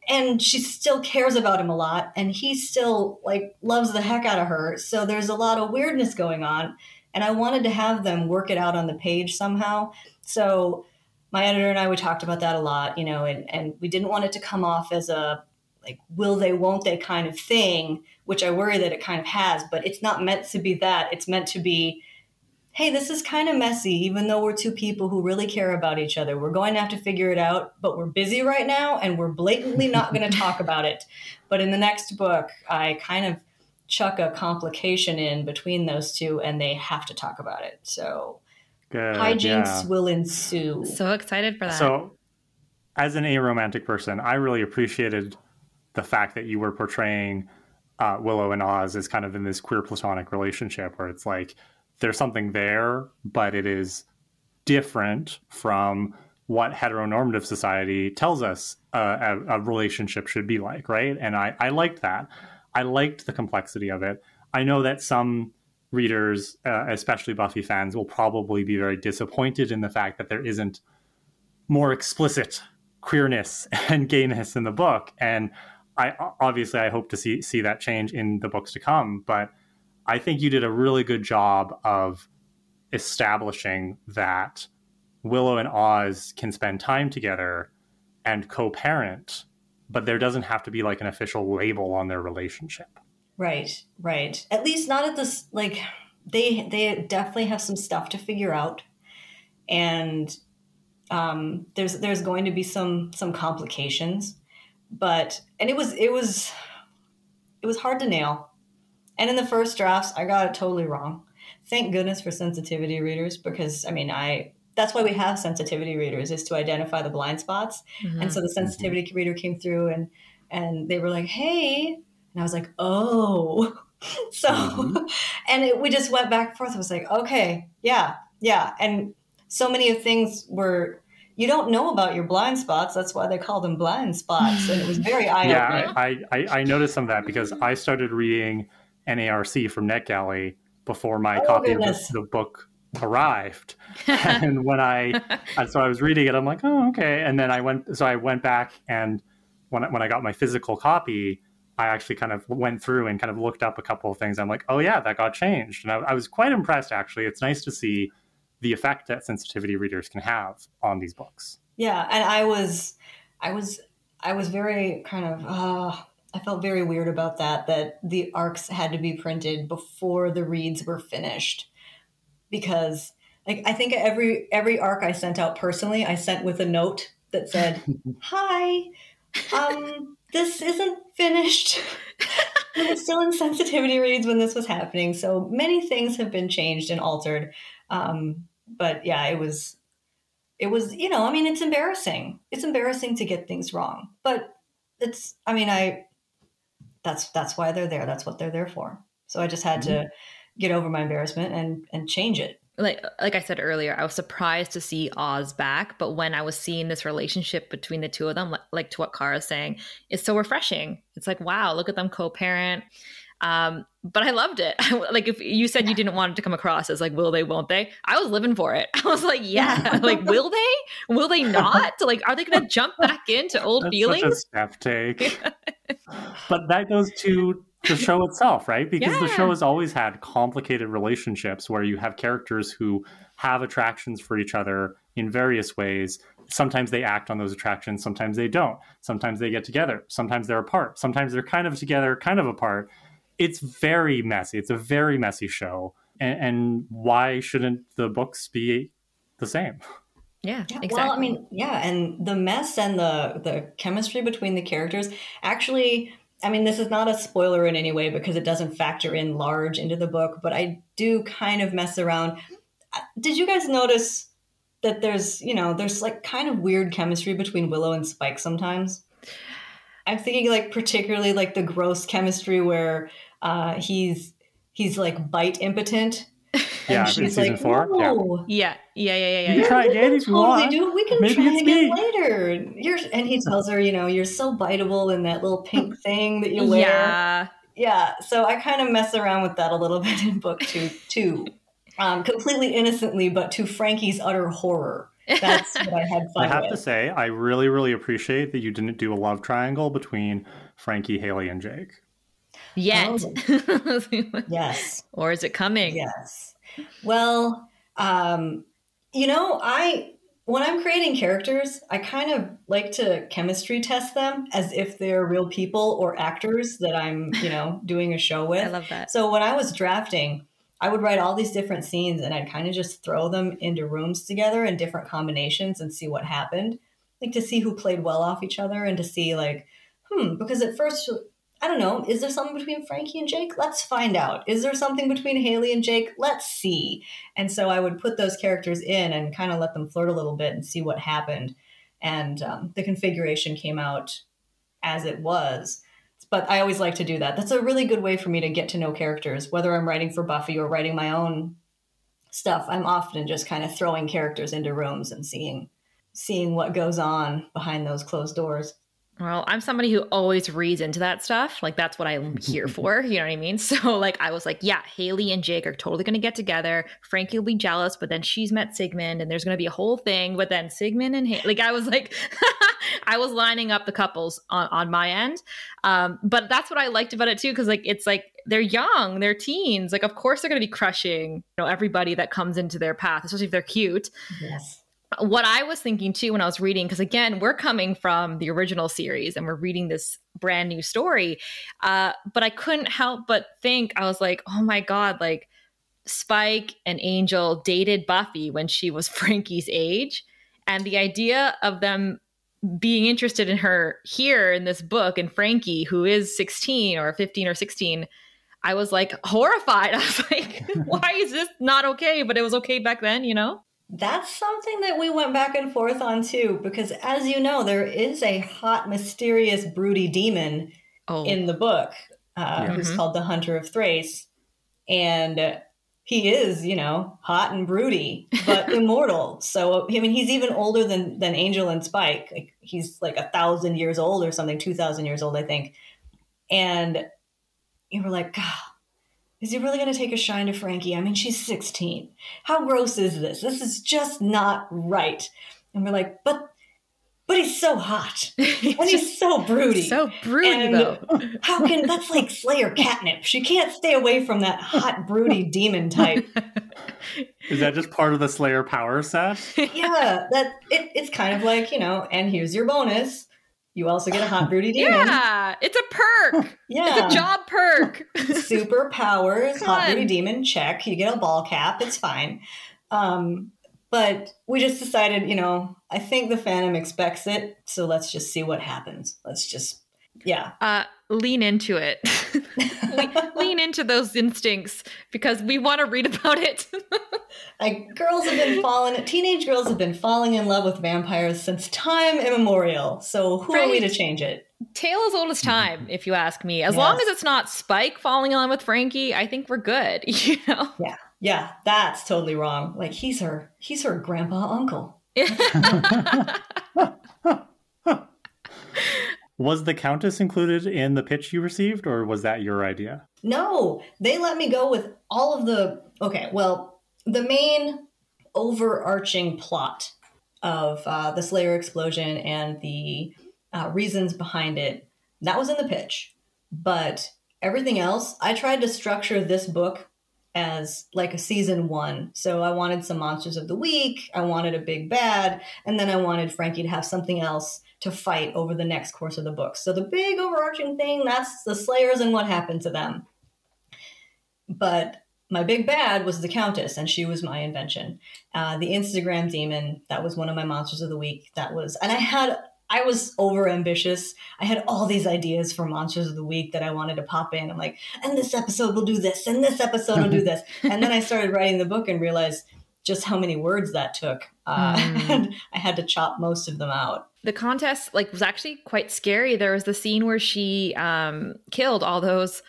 And she still cares about him a lot, and he still like loves the heck out of her. So there's a lot of weirdness going on, and I wanted to have them work it out on the page somehow. So my editor and I we talked about that a lot, you know, and, and we didn't want it to come off as a like will they won't they kind of thing which i worry that it kind of has but it's not meant to be that. It's meant to be hey this is kind of messy even though we're two people who really care about each other. We're going to have to figure it out but we're busy right now and we're blatantly not going to talk about it. But in the next book i kind of chuck a complication in between those two and they have to talk about it. So Good, hijinks yeah. will ensue. So excited for that. So as an aromantic person i really appreciated the fact that you were portraying uh, Willow and Oz is kind of in this queer platonic relationship where it's like there's something there, but it is different from what heteronormative society tells us a, a, relationship should be like, right? And I, I liked that. I liked the complexity of it. I know that some readers, uh, especially Buffy fans, will probably be very disappointed in the fact that there isn't more explicit queerness and gayness in the book. And I obviously I hope to see see that change in the books to come. But I think you did a really good job of establishing that Willow and Oz can spend time together and co-parent, but there doesn't have to be like an official label on their relationship. Right, right. At least not at this like they they definitely have some stuff to figure out. And um there's there's going to be some some complications. But and it was it was it was hard to nail. And in the first drafts, I got it totally wrong. Thank goodness for sensitivity readers because I mean, I that's why we have sensitivity readers is to identify the blind spots. Mm-hmm. And so the sensitivity mm-hmm. reader came through and and they were like, "Hey," and I was like, "Oh." so mm-hmm. and it, we just went back and forth. I was like, "Okay, yeah, yeah." And so many of things were you don't know about your blind spots. That's why they call them blind spots. And it was very eye. Yeah, I, I, I, noticed some of that because I started reading an ARC from NetGalley before my oh, copy goodness. of the, the, book arrived. and when I, so I was reading it, I'm like, oh, okay. And then I went, so I went back and when, when I got my physical copy, I actually kind of went through and kind of looked up a couple of things. I'm like, oh yeah, that got changed. And I, I was quite impressed actually. It's nice to see the effect that sensitivity readers can have on these books. Yeah. And I was, I was, I was very kind of, uh, I felt very weird about that, that the arcs had to be printed before the reads were finished because like I think every every arc I sent out personally, I sent with a note that said, "Hi, um, this isn't finished." I was still in sensitivity reads when this was happening, so many things have been changed and altered. Um, but yeah, it was, it was, you know, I mean, it's embarrassing. It's embarrassing to get things wrong, but it's, I mean, I, that's that's why they're there. That's what they're there for. So I just had mm-hmm. to get over my embarrassment and and change it like like I said earlier, I was surprised to see Oz back, but when I was seeing this relationship between the two of them, like, like to what Kara's saying, it's so refreshing. It's like, wow, look at them co-parent. Um, but I loved it. like if you said you didn't want it to come across as like, will they, won't they? I was living for it. I was like, yeah, like, will they? Will they not? Like, are they going to jump back into old That's feelings? Such a step take. but that goes to the show itself, right? Because yeah. the show has always had complicated relationships where you have characters who have attractions for each other in various ways. Sometimes they act on those attractions, sometimes they don't. Sometimes they get together, sometimes they're apart, sometimes they're kind of together, kind of apart. It's very messy. It's a very messy show. And, and why shouldn't the books be the same? Yeah, yeah, exactly. Well, I mean, yeah, and the mess and the the chemistry between the characters actually I mean, this is not a spoiler in any way because it doesn't factor in large into the book, but I do kind of mess around. Uh, did you guys notice that there's, you know, there's like kind of weird chemistry between Willow and Spike sometimes? I'm thinking like particularly like the gross chemistry where uh, he's he's like bite impotent yeah, she's season like, four. Yeah. yeah, yeah, yeah, yeah. You can try again if you totally want. Do. We can Maybe try again me. later. You're, and he tells her, you know, you're so biteable in that little pink thing that you wear. Yeah, yeah. So I kind of mess around with that a little bit in book two, too, um, completely innocently, but to Frankie's utter horror. That's what I had fun I have with. to say, I really, really appreciate that you didn't do a love triangle between Frankie, Haley, and Jake. Yet. Oh. yes. Or is it coming? Yes. Well, um, you know, I when I'm creating characters, I kind of like to chemistry test them as if they're real people or actors that I'm, you know, doing a show with. I love that. So when I was drafting, I would write all these different scenes and I'd kind of just throw them into rooms together in different combinations and see what happened. Like to see who played well off each other and to see like, hmm, because at first I don't know. Is there something between Frankie and Jake? Let's find out. Is there something between Haley and Jake? Let's see. And so I would put those characters in and kind of let them flirt a little bit and see what happened. And um, the configuration came out as it was. But I always like to do that. That's a really good way for me to get to know characters, whether I'm writing for Buffy or writing my own stuff. I'm often just kind of throwing characters into rooms and seeing seeing what goes on behind those closed doors. Well, I'm somebody who always reads into that stuff. Like that's what I'm here for. You know what I mean? So like I was like, yeah, Haley and Jake are totally gonna get together. Frankie will be jealous, but then she's met Sigmund and there's gonna be a whole thing. But then Sigmund and Haley, like I was like, I was lining up the couples on, on my end. Um, but that's what I liked about it too, because like it's like they're young, they're teens. Like of course they're gonna be crushing, you know, everybody that comes into their path, especially if they're cute. Yes what I was thinking too when I was reading, because again, we're coming from the original series and we're reading this brand new story. Uh, but I couldn't help but think, I was like, oh my God, like Spike and Angel dated Buffy when she was Frankie's age. And the idea of them being interested in her here in this book and Frankie, who is 16 or 15 or 16, I was like horrified. I was like, why is this not okay? But it was okay back then, you know? That's something that we went back and forth on too, because as you know, there is a hot, mysterious, broody demon oh. in the book uh, yeah. who's mm-hmm. called the Hunter of Thrace. And he is, you know, hot and broody, but immortal. So, I mean, he's even older than, than Angel and Spike. Like, he's like a thousand years old or something, 2,000 years old, I think. And you were like, God, is he really going to take a shine to Frankie? I mean, she's 16. How gross is this? This is just not right. And we're like, but but he's so hot and he's so broody. So broody and though. how can that's like Slayer catnip? She can't stay away from that hot broody demon type. Is that just part of the Slayer power set? yeah, that it, it's kind of like you know. And here's your bonus: you also get a hot broody demon. Yeah, it's a perk. yeah, it's a job perk. Superpowers, hot broody demon, check. You get a ball cap. It's fine. Um, but we just decided, you know, I think the fandom expects it, so let's just see what happens. Let's just, yeah. Uh, lean into it. lean into those instincts because we want to read about it. like girls have been falling teenage girls have been falling in love with vampires since time immemorial. So who right. are we to change it? Tale as old as time, if you ask me. As yes. long as it's not Spike falling in love with Frankie, I think we're good. You know? Yeah. Yeah, that's totally wrong. Like he's her he's her grandpa uncle. Was the Countess included in the pitch you received, or was that your idea? No, they let me go with all of the. Okay, well, the main overarching plot of uh, the Slayer explosion and the uh, reasons behind it that was in the pitch, but everything else, I tried to structure this book as like a season one. So I wanted some monsters of the week, I wanted a big bad, and then I wanted Frankie to have something else to fight over the next course of the book. So the big overarching thing, that's the Slayers and what happened to them. But my big bad was the Countess, and she was my invention. Uh, the Instagram demon, that was one of my monsters of the week. That was, and I had, I was over ambitious. I had all these ideas for monsters of the week that I wanted to pop in. I'm like, and this episode will do this, and this episode will do this. and then I started writing the book and realized just how many words that took. Uh, mm. and I had to chop most of them out the Countess like was actually quite scary. There was the scene where she um, killed all those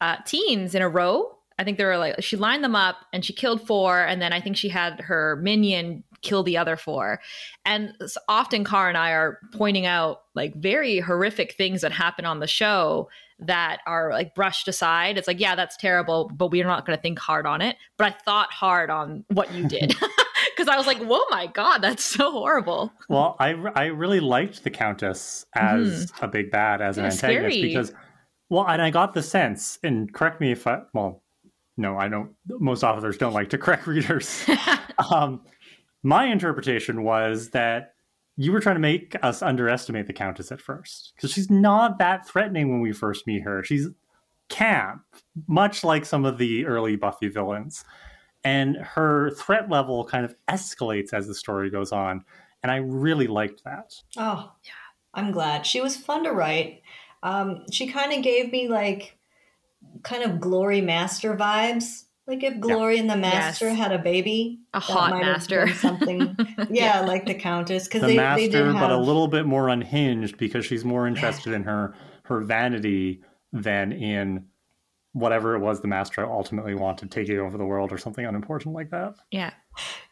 uh, teens in a row. I think there were like she lined them up and she killed four, and then I think she had her minion kill the other four. And often, Car and I are pointing out like very horrific things that happen on the show that are like brushed aside. It's like, yeah, that's terrible, but we're not going to think hard on it. But I thought hard on what you did. because I was like, "Whoa, my god, that's so horrible." Well, I I really liked the Countess as mm-hmm. a big bad as an antagonist scary. because, well, and I got the sense, and correct me if I well, no, I don't. Most authors don't like to correct readers. um, my interpretation was that you were trying to make us underestimate the Countess at first because she's not that threatening when we first meet her. She's camp, much like some of the early Buffy villains. And her threat level kind of escalates as the story goes on and i really liked that. Oh yeah i'm glad. She was fun to write. Um, she kind of gave me like kind of glory master vibes like if glory yeah. and the master yes. had a baby a hot master something yeah, yeah, like the countess because the they, master they have... but a little bit more unhinged because she's more interested in her her vanity than in whatever it was the master ultimately wanted taking over the world or something unimportant like that. Yeah.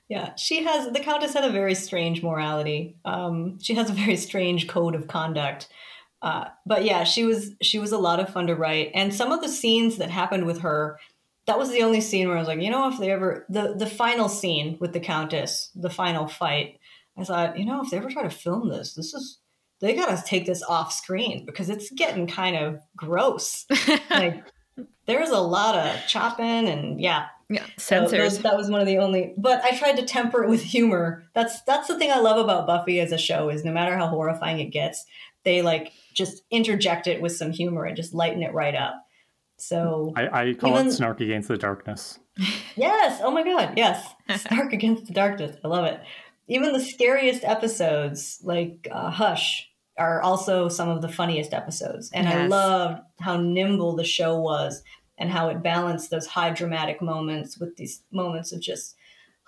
Yeah, she has the countess had a very strange morality. Um, she has a very strange code of conduct. Uh, but yeah, she was she was a lot of fun to write, and some of the scenes that happened with her, that was the only scene where I was like, you know, if they ever the the final scene with the countess, the final fight, I thought, you know, if they ever try to film this, this is they gotta take this off screen because it's getting kind of gross. like there's a lot of chopping and yeah, Yeah. so Censors. those- that was one of the only. But I tried to temper it with humor. That's that's the thing I love about Buffy as a show is no matter how horrifying it gets, they like just interject it with some humor and just lighten it right up. So I, I call Even- it snark against the darkness. yes, oh my god, yes, Stark against the darkness. I love it. Even the scariest episodes, like uh, Hush, are also some of the funniest episodes. And I Yes. loved how nimble the show was and how it balanced those high dramatic moments with these moments of just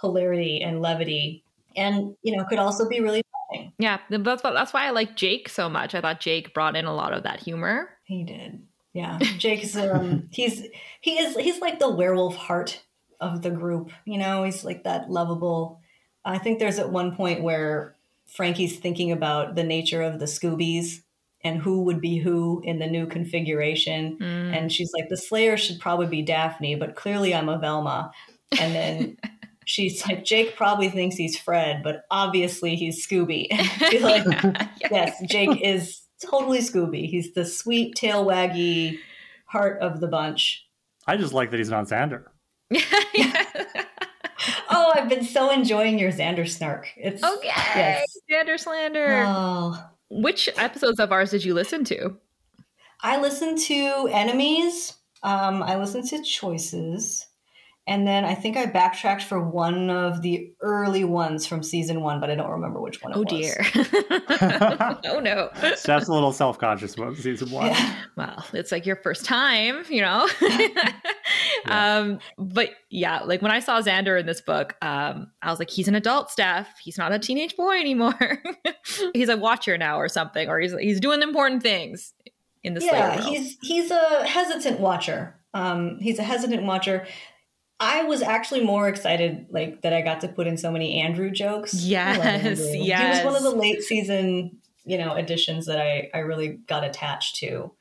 hilarity and levity. And, you know, could also be really touching. yeah. That's, why- that's why I like Jake so much. I thought Jake brought in a lot of that humor. He did. Yeah. Jake's um he's he is he's like the werewolf heart of the group. You know, he's like that lovable. I think there's at one point where Frankie's thinking about the nature of the Scoobies and who would be who in the new configuration. Mm. And she's like, the Slayer should probably be Daphne, but clearly I'm a Velma. And then she's like, Jake probably thinks he's Fred, but obviously he's Scooby. She's like, yes, Jake is totally Scooby. He's the sweet tail waggy heart of the bunch. I just like that he's not Xander. Oh, I've been so enjoying your Xander snark. It's okay. Yes. Xander slander. Oh, Which episodes of ours did you listen to? I listened to Enemies. Um, I listened to Choices. And then I think I backtracked for one of the early ones from season one, but I don't remember which one it Oh was. dear. oh no. Steph's a little self conscious about season one. Yeah. Well, it's like your first time, you know. um, but yeah, like when I saw Xander in this book, um, I was like, he's an adult, Steph. He's not a teenage boy anymore. he's a watcher now, or something, or he's he's doing important things in the Slayer yeah, world. he's he's a hesitant watcher. Um, he's a hesitant watcher. I was actually more excited, like that I got to put in so many Andrew jokes. I love Yes, He was one of the late season, you know, additions that I I really got attached to.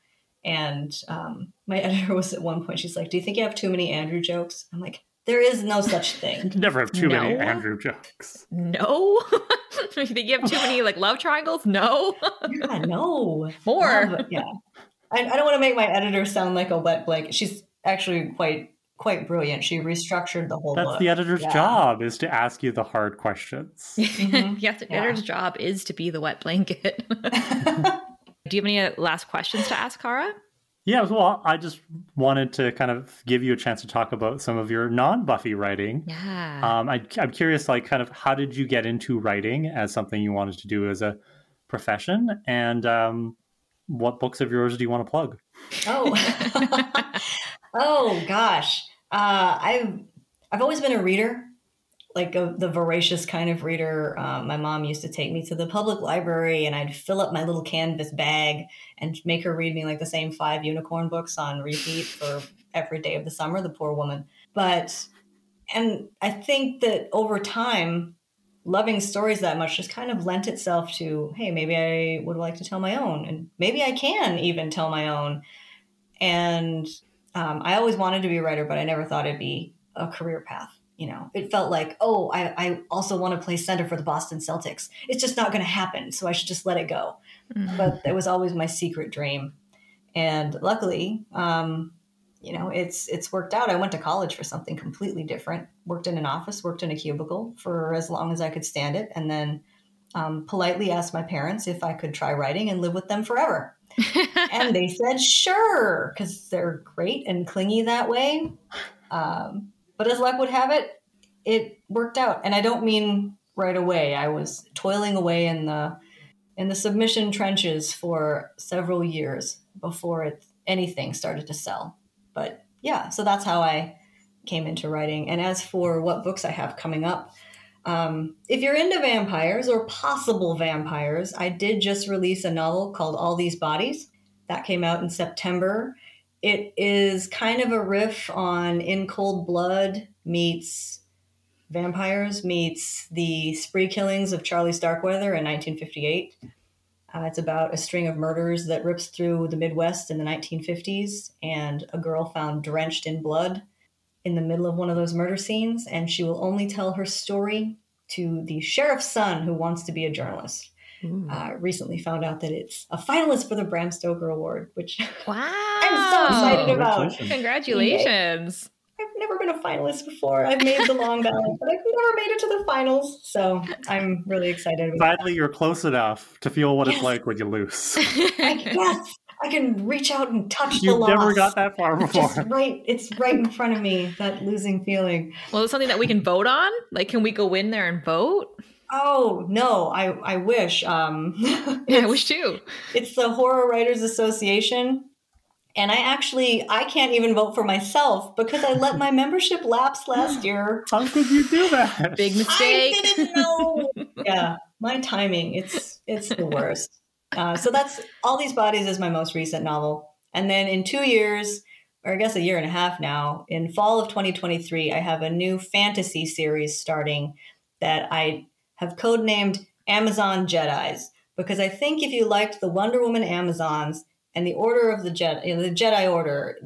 And um, my editor was at one point. She's like, "Do you think you have too many Andrew jokes?" I'm like, "There is no such thing." can never have too many Andrew jokes. no. you think you have too many like love triangles? No. yeah, no. More. Love- yeah. I, I don't want to make my editor sound like a wet blanket. She's actually quite quite brilliant. She restructured the whole That's book. the editor's Yeah. job is to ask you the hard questions. Mhm. yes, the Yeah. editor's job is to be the wet blanket. Do you have any uh, last questions to ask, Kara? Yeah, well, I just wanted to kind of give you a chance to talk about some of your non-Buffy writing. Yeah. Um, I, I'm curious, like, kind of, how did you get into writing as something you wanted to do as a profession, and um, what books of yours do you want to plug? oh, oh gosh. Uh, I've I've always been a reader, like a, the voracious kind of reader. Um, my mom used to take me to the public library, and I'd fill up my little canvas bag and make her read me like the same five unicorn books on repeat for every day of the summer. The poor woman. But and I think that over time, loving stories that much just kind of lent itself to, hey, maybe I would like to tell my own, and maybe I can even tell my own. And um, I always wanted to be a writer, but I never thought it'd be a career path. You know, it felt like, oh, I, I also want to play center for the Boston Celtics. It's just not going to happen, so I should just let it go. Mhm. But it was always my secret dream, and luckily, um, you know, it's it's worked out. I went to college for something completely different. Worked in an office, worked in a cubicle for as long as I could stand it, and then um, politely asked my parents if I could try writing and live with them forever and they said sure because they're great and clingy that way. Um, but as luck would have it it worked out. And i don't mean right away. I was toiling away in the in the submission trenches for several years before it anything started to sell. But yeah so that's how i came into writing. And as for what books i have coming up um, if you're into vampires or possible vampires, I did just release a novel called All These Bodies. That came out in September. it is kind of a riff on In Cold Blood meets Vampires meets the spree killings of Charlie Starkweather in 1958. Uh, it's about a string of murders that rips through the Midwest in the 1950s, and a girl found drenched in blood in the middle of one of those murder scenes, and she will only tell her story to the sheriff's son who wants to be a journalist. Uh, recently found out that it's a finalist for the Bram Stoker Award, which Wow. I'm so excited Oh, about. congratulations. Congratulations. I've never been a finalist before. I've made the long ballot, but I've never made it to the finals. So I'm really excited about Finally, you're close enough to feel what it's like when you lose. I, yes, I can reach out and touch the You've loss. never got that far before. Just right, it's right in front of me. That losing feeling. well, it's something that we can vote on. Like, can we go in there and vote? Oh no, I I wish. Um, Yeah, I it's- wish too. It's the Horror Writers Association. And I actually I can't even vote for myself because I let my membership lapse last year. How could you do that? Big mistake. I didn't know. yeah, my timing it's it's the worst. Uh, so that's all these bodies is my most recent novel, and then in two years, or I guess a year and a half now, in fall of 2023, I have a new fantasy series starting that I have codenamed Amazon Jedi's because I think if you liked the Wonder Woman Amazons and the Order of the Jedi, you know, the Jedi Order,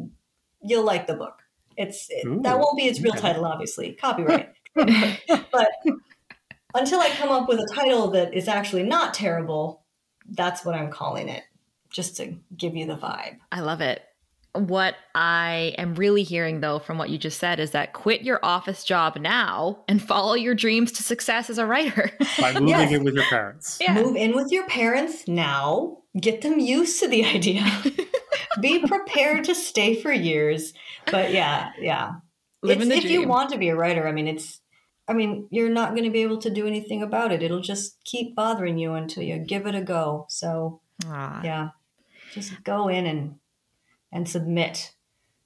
you'll like the book. It's it- Ooh, that won't be its real title, obviously, copyright. but until I come up with a title that is actually not terrible, that's what I'm calling it, just to give you the vibe. I love it. What I am really hearing, though, from what you just said, is that quit your office job now and follow your dreams to success as a writer. By moving Yes. in with your parents. Yeah. Move in with your parents now, get them used to the idea. Be prepared to stay for years. But yeah, yeah. Living It's- the if you want to be a writer, I mean, it's, I mean, you're not going to be able to do anything about it. It'll just keep bothering you until you give it a go. So Aw. yeah, just go in and and submit.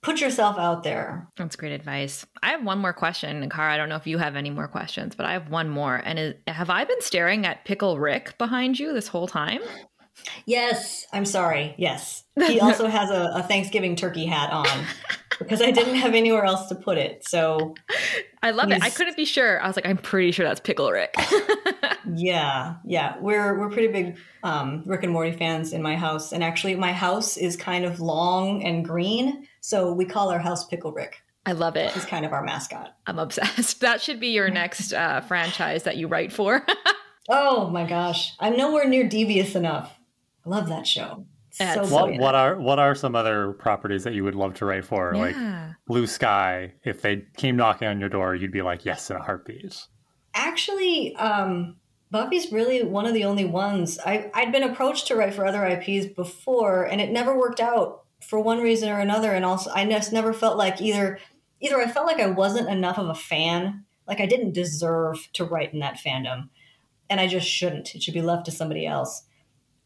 Put yourself out there. That's great advice. I have one more question, and Kara, I don't know if you have any more questions, but I have one more. And is, have I been staring at Pickle Rick behind you this whole time? Yes, I'm sorry. Yes, he also has a, a Thanksgiving turkey hat on because I didn't have anywhere else to put it. So I love it. I couldn't be sure. I was like, I'm pretty sure that's Pickle Rick. yeah, yeah, we're we're pretty big um, Rick and Morty fans in my house, and actually, my house is kind of long and green, so we call our house Pickle Rick. I love it. He's kind of our mascot. I'm obsessed. That should be your next uh, franchise that you write for. Oh my gosh, I'm nowhere near devious enough. I love that show. So What, what are what are some other properties that you would love to write for? Like. Blue Sky. If they came knocking on your door, you'd be like, yes, in a heartbeat. Actually, um, Buffy's really one of the only ones. I, I'd been approached to write for other IPs before, and it never worked out for one reason or another. And also, I just never felt like either either I felt like I wasn't enough of a fan, like I didn't deserve to write in that fandom, and I just shouldn't. It should be left to somebody else.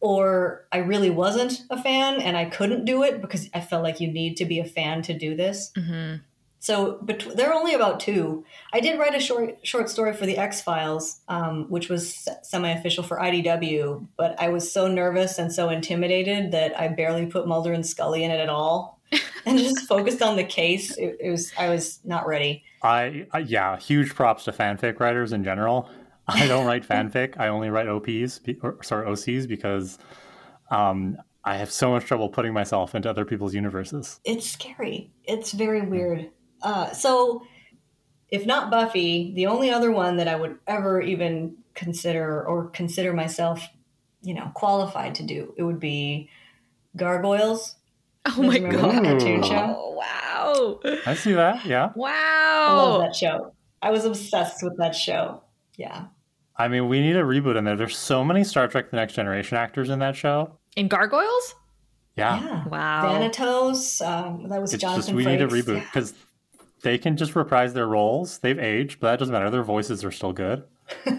Or I really wasn't a fan and I couldn't do it because I felt like you need to be a fan to do this. hmm So but there are only about two. I did write a short short story for the X Files, um, which was semi official for IDW, but I was so nervous and so intimidated that I barely put Mulder and Scully in it at all, and just focused on the case. It, it was I was not ready. I, I yeah, huge props to fanfic writers in general. I don't write fanfic. I only write OPs, or, sorry, OCs, because um, I have so much trouble putting myself into other people's universes. It's scary. It's very weird. Uh, so, if not Buffy, the only other one that I would ever even consider or consider myself, you know, qualified to do, it would be Gargoyles. Oh my god! cartoon show? Oh, wow! I see that. Yeah. Wow. I love that show. I was obsessed with that show. Yeah. I mean, we need a reboot in there. There's so many Star Trek: The Next Generation actors in that show. In gargoyles? Yeah. Yeah. Wow! Xanatos. Um, that was It's Jonathan just we need a Frakes. reboot Yeah. because they can just reprise their roles. They've aged, but that doesn't matter. Their voices are still good.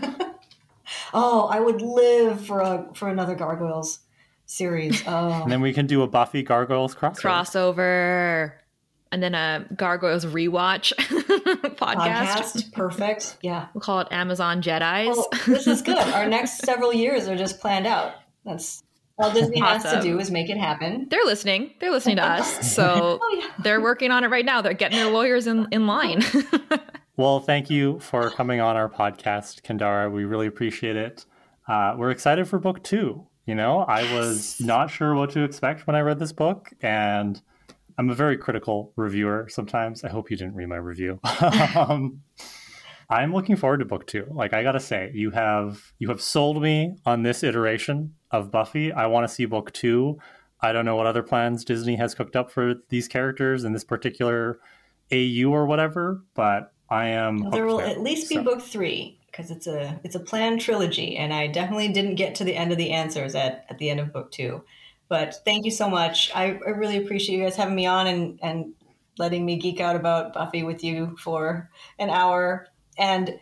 Oh, I would live for a for another Gargoyles series. Oh, And then we can do a Buffy Gargoyles crossover. crossover, and then a gargoyles rewatch podcast. podcast. Perfect. Yeah. We'll call it Amazon Jedi's. Well, this is good. Our next several years are just planned out. That's All Disney has to do is make it happen. They're listening. They're listening to us. So Oh yeah. they're working on it right now. They're getting their lawyers in, in line. Well, thank you for coming on our podcast, Kendare. We really appreciate it. Uh, we're excited for book two. You know, I was not sure what to expect when I read this book, and I'm a very critical reviewer sometimes. I hope you didn't read my review. um, I'm looking forward to book two. Like I gotta say, you have you have sold me on this iteration of Buffy. I want to see book two. I don't know what other plans Disney has cooked up for these characters in this particular AU or whatever, but I am. Well, there will now. at least be book three because it's a it's a planned trilogy, and I definitely didn't get to the end of the answers at at the end of book two. But thank you so much. I, I really appreciate you guys having me on and and letting me geek out about Buffy with you for an hour. And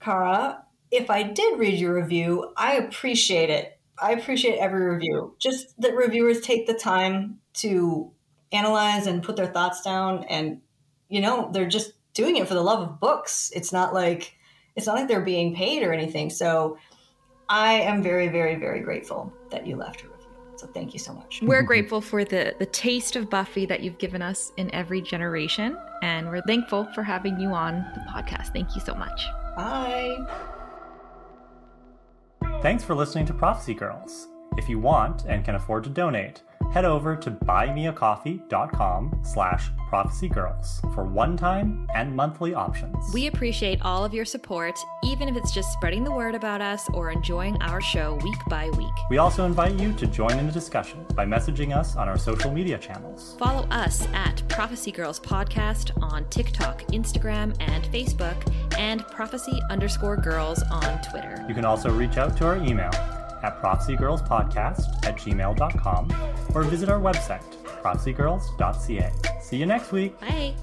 Kara, if I did read your review, I appreciate it. I appreciate every review. Just that reviewers take the time to analyze and put their thoughts down and you know, they're just doing it for the love of books. It's not like it's not like they're being paid or anything. So I am very, very, very grateful that you left. So thank you so much. we're grateful for the, the taste of Buffy that you've given us in every generation. And we're thankful for having you on the podcast. Thank you so much. Bye. Thanks for listening to Prophecy Girls. If you want and can afford to donate, head over to buymeacoffee.com slash prophecygirls for one-time and monthly options. We appreciate all of your support, even if it's just spreading the word about us or enjoying our show week by week. We also invite you to join in the discussion by messaging us on our social media channels. Follow us at Prophecy Girls Podcast on TikTok, Instagram, and Facebook, and Prophecy underscore Girls on Twitter. You can also reach out to our email at prophecygirlspodcast at gmail.com or visit our website, prophecygirls.ca. See you next week! Bye.